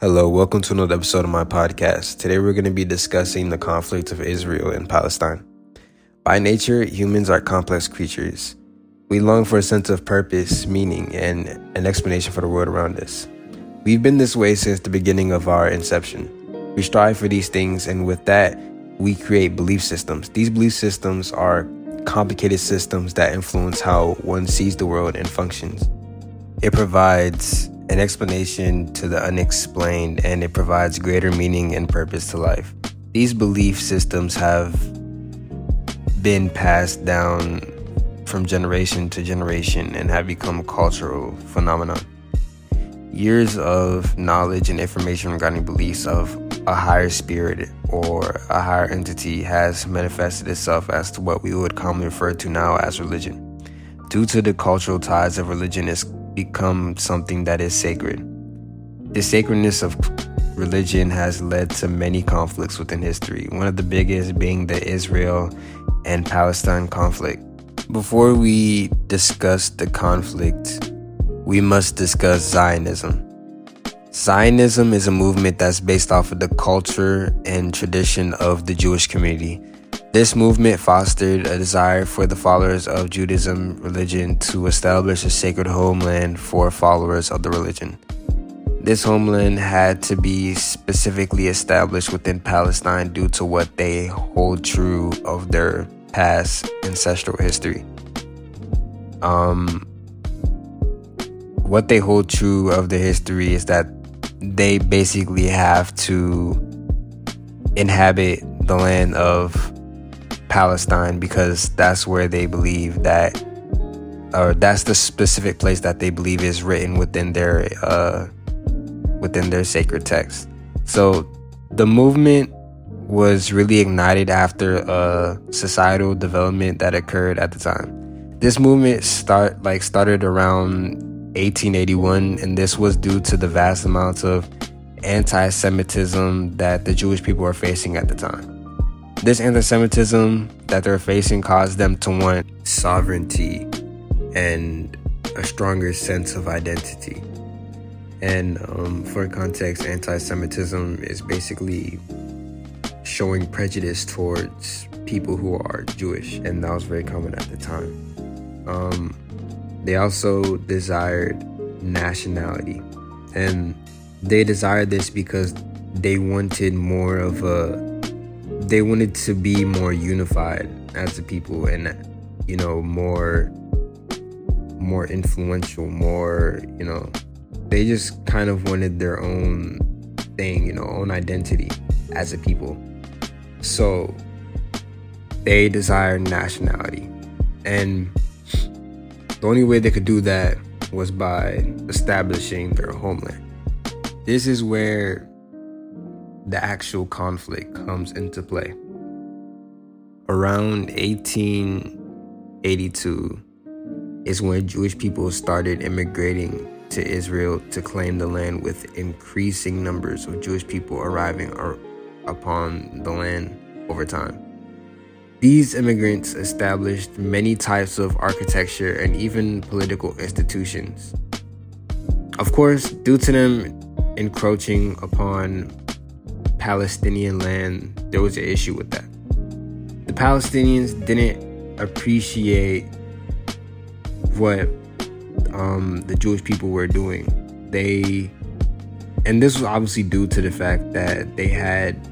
Hello, welcome to another episode of my podcast. Today we're going to be discussing the conflict of Israel and Palestine. By nature, humans are complex creatures. We long for a sense of purpose, meaning, and an explanation for the world around us. We've been this way since the beginning of our inception. We strive for these things, and with that, we create belief systems. These belief systems are complicated systems that influence how one sees the world and functions. It provides an explanation to the unexplained, and it provides greater meaning and purpose to life. These belief systems have been passed down from generation to generation and have become cultural phenomenon. Years of knowledge and information regarding beliefs of a higher spirit or a higher entity has manifested itself as to what we would commonly refer to now as religion. Due to the cultural ties of religion is become something that is sacred. The sacredness of religion has led to many conflicts within history, one of the biggest being the Israel and Palestine conflict. Before we discuss the conflict, we must discuss Zionism. Zionism is a movement that's based off of the culture and tradition of the Jewish community. This movement fostered a desire for the followers of Judaism religion to establish a sacred homeland for followers of the religion. This homeland had to be specifically established within Palestine due to what they hold true of their past ancestral history. Um, what they hold true of the history is that they basically have to inhabit the land of Palestine because that's where they believe that, or that's the specific place that they believe is written within their uh, within their sacred text. So the movement was really ignited after a societal development that occurred at the time. This movement start like started around 1881, and this was due to the vast amounts of anti-Semitism that the Jewish people were facing at the time. This anti Semitism that they're facing caused them to want sovereignty and a stronger sense of identity. And um, for context, anti Semitism is basically showing prejudice towards people who are Jewish, and that was very common at the time. Um, they also desired nationality, and they desired this because they wanted more of a they wanted to be more unified as a people and you know more more influential more you know they just kind of wanted their own thing you know own identity as a people. So they desired nationality. And the only way they could do that was by establishing their homeland. This is where the actual conflict comes into play. Around 1882 is when Jewish people started immigrating to Israel to claim the land, with increasing numbers of Jewish people arriving upon the land over time. These immigrants established many types of architecture and even political institutions. Of course, due to them encroaching upon Palestinian land, there was an issue with that. The Palestinians didn't appreciate what um, the Jewish people were doing. They, and this was obviously due to the fact that they had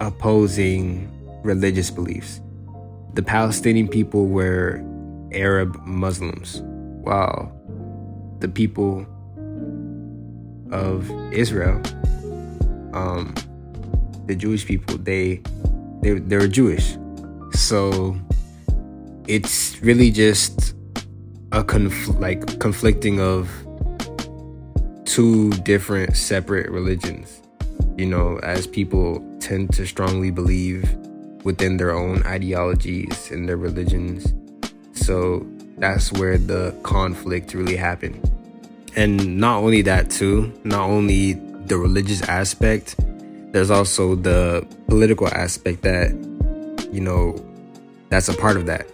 opposing religious beliefs. The Palestinian people were Arab Muslims, while the people of Israel um, the Jewish people, they they they're Jewish. So it's really just a conf- like conflicting of two different separate religions. You know, as people tend to strongly believe within their own ideologies and their religions. So that's where the conflict really happened. And not only that too, not only the religious aspect, there's also the political aspect that you know that's a part of that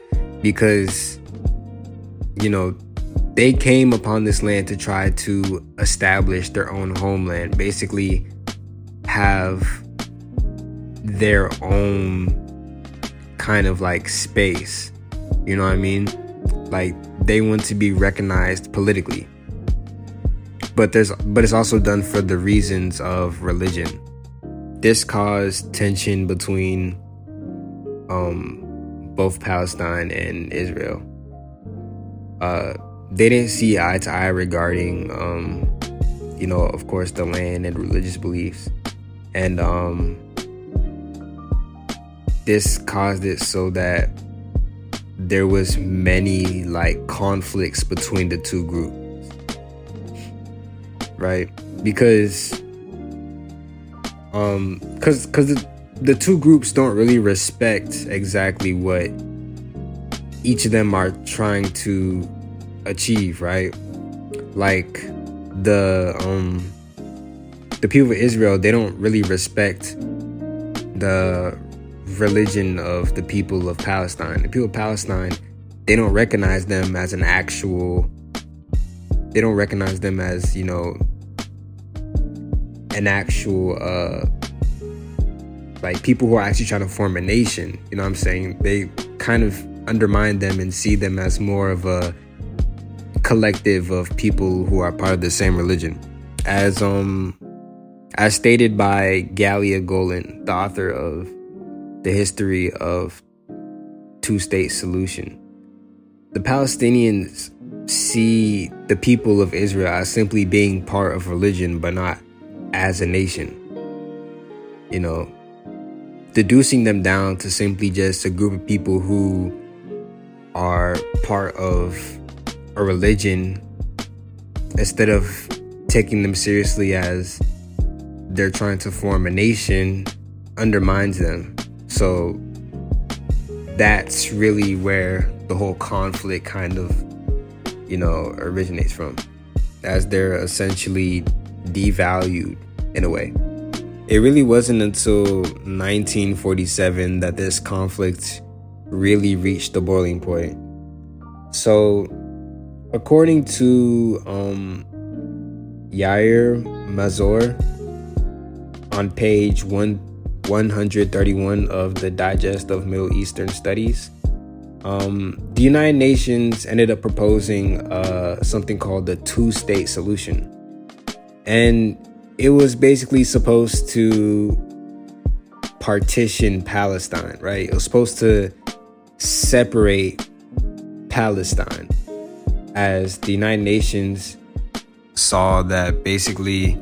because you know they came upon this land to try to establish their own homeland, basically have their own kind of like space. You know what I mean? Like they want to be recognized politically. But there's but it's also done for the reasons of religion. This caused tension between um both Palestine and Israel. Uh they didn't see eye to eye regarding um you know, of course the land and religious beliefs. And um this caused it so that there was many like conflicts between the two groups right because um because because the, the two groups don't really respect exactly what each of them are trying to achieve right like the um the people of israel they don't really respect the religion of the people of Palestine. The people of Palestine, they don't recognize them as an actual they don't recognize them as, you know, an actual uh like people who are actually trying to form a nation. You know what I'm saying? They kind of undermine them and see them as more of a collective of people who are part of the same religion. As um as stated by Galia Golan, the author of the history of two state solution. The Palestinians see the people of Israel as simply being part of religion, but not as a nation. You know, deducing them down to simply just a group of people who are part of a religion instead of taking them seriously as they're trying to form a nation undermines them so that's really where the whole conflict kind of, you know, originates from, as they're essentially devalued in a way. It really wasn't until 1947 that this conflict really reached the boiling point. So, according to um, Yair Mazor on page one 131 of the Digest of Middle Eastern Studies. Um, the United Nations ended up proposing uh, something called the two state solution. And it was basically supposed to partition Palestine, right? It was supposed to separate Palestine as the United Nations saw that basically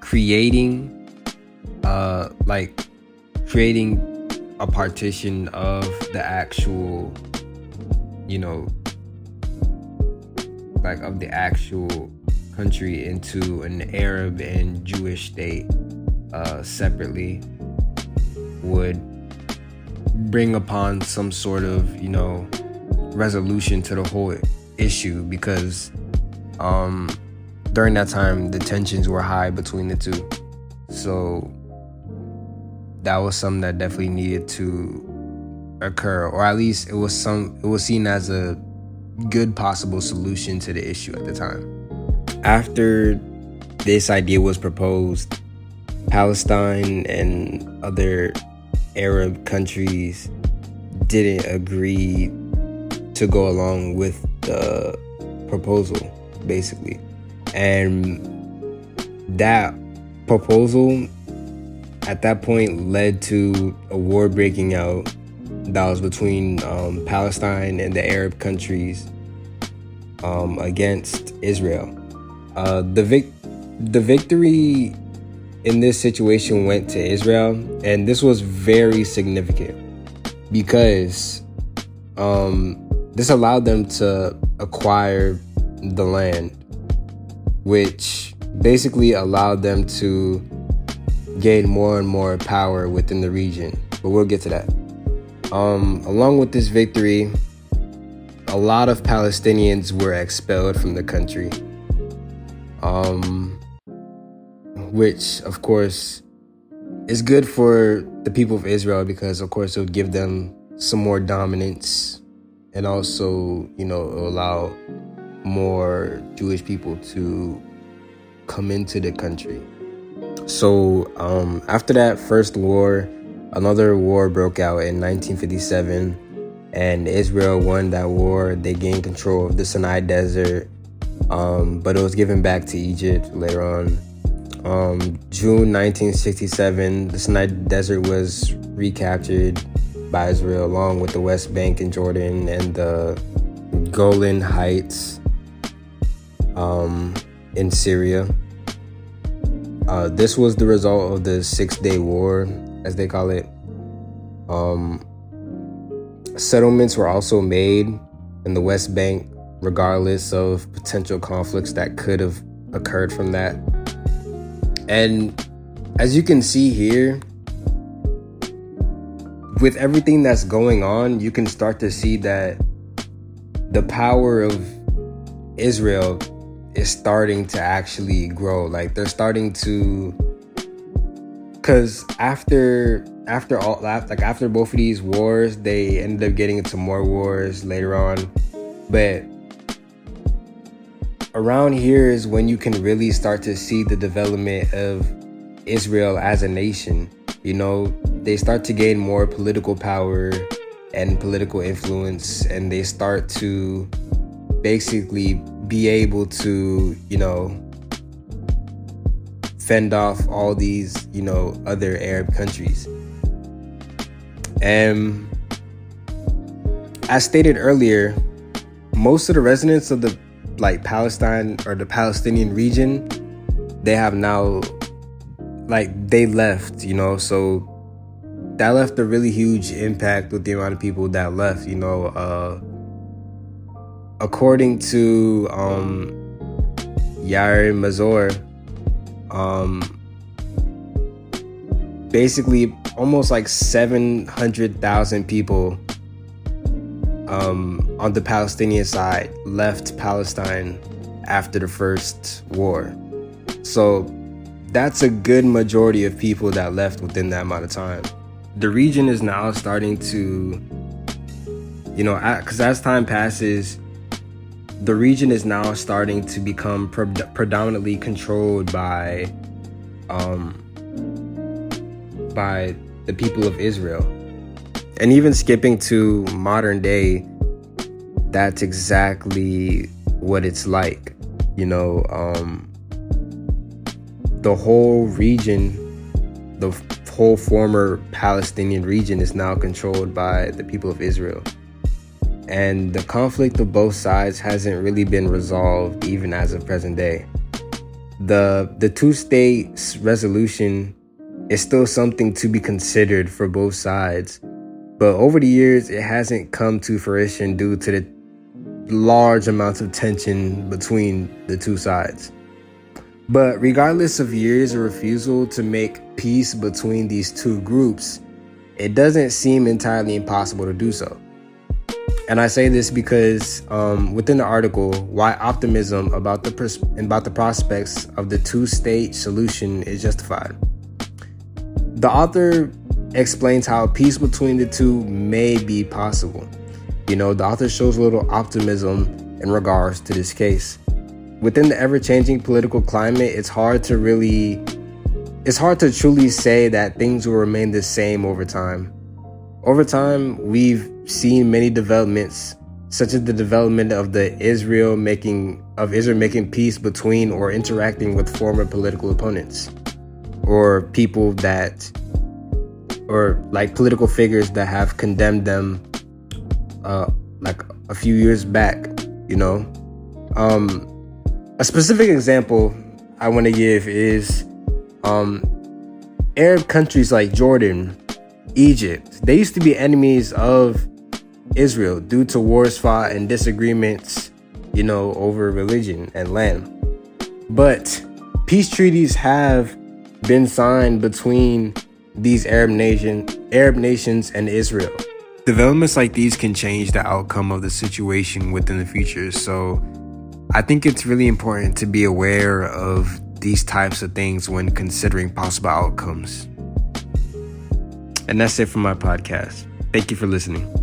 creating uh, like creating a partition of the actual, you know, like of the actual country into an Arab and Jewish state uh, separately would bring upon some sort of, you know, resolution to the whole issue because um, during that time the tensions were high between the two. So that was something that definitely needed to occur, or at least it was some it was seen as a good possible solution to the issue at the time. After this idea was proposed, Palestine and other Arab countries didn't agree to go along with the proposal, basically. And that proposal at that point led to a war breaking out that was between um, Palestine and the Arab countries um, against Israel. Uh, the vic- the victory in this situation went to Israel, and this was very significant because um, this allowed them to acquire the land, which basically allowed them to gain more and more power within the region. But we'll get to that. Um, along with this victory, a lot of Palestinians were expelled from the country. Um, which, of course, is good for the people of Israel because, of course, it would give them some more dominance and also, you know, allow more Jewish people to come into the country. So um, after that first war, another war broke out in 1957, and Israel won that war. They gained control of the Sinai Desert, um, but it was given back to Egypt later on. Um, June 1967, the Sinai Desert was recaptured by Israel along with the West Bank and Jordan and the Golan Heights um, in Syria. Uh, this was the result of the Six Day War, as they call it. Um, settlements were also made in the West Bank, regardless of potential conflicts that could have occurred from that. And as you can see here, with everything that's going on, you can start to see that the power of Israel is starting to actually grow. Like they're starting to cuz after after all like after both of these wars, they ended up getting into more wars later on. But around here is when you can really start to see the development of Israel as a nation. You know, they start to gain more political power and political influence, and they start to basically be able to, you know, fend off all these, you know, other Arab countries. And as stated earlier, most of the residents of the like Palestine or the Palestinian region, they have now like they left, you know, so that left a really huge impact with the amount of people that left. You know, uh, according to um, Yair Mazor, um, basically almost like 700,000 people um, on the Palestinian side left Palestine after the first war. So that's a good majority of people that left within that amount of time the region is now starting to, you know, because as time passes, the region is now starting to become pre- predominantly controlled by, um, by the people of Israel, and even skipping to modern day, that's exactly what it's like. You know, um, the whole region, the whole former Palestinian region is now controlled by the people of Israel. And the conflict of both sides hasn't really been resolved even as of present day. The the two states resolution is still something to be considered for both sides. But over the years it hasn't come to fruition due to the large amounts of tension between the two sides. But regardless of years of refusal to make peace between these two groups, it doesn't seem entirely impossible to do so. And I say this because um, within the article, why optimism about the pers- about the prospects of the two-state solution is justified. The author explains how peace between the two may be possible. You know, the author shows a little optimism in regards to this case within the ever changing political climate, it's hard to really, it's hard to truly say that things will remain the same over time. Over time, we've seen many developments, such as the development of the Israel making of Israel making peace between or interacting with former political opponents, or people that, or like political figures that have condemned them, uh, like a few years back. You know, um, a specific example I want to give is um, Arab countries like Jordan, Egypt. They used to be enemies of Israel due to wars fought and disagreements, you know, over religion and land. But peace treaties have been signed between these Arab nation Arab nations and Israel. Developments like these can change the outcome of the situation within the future. So I think it's really important to be aware of these types of things when considering possible outcomes. And that's it for my podcast. Thank you for listening.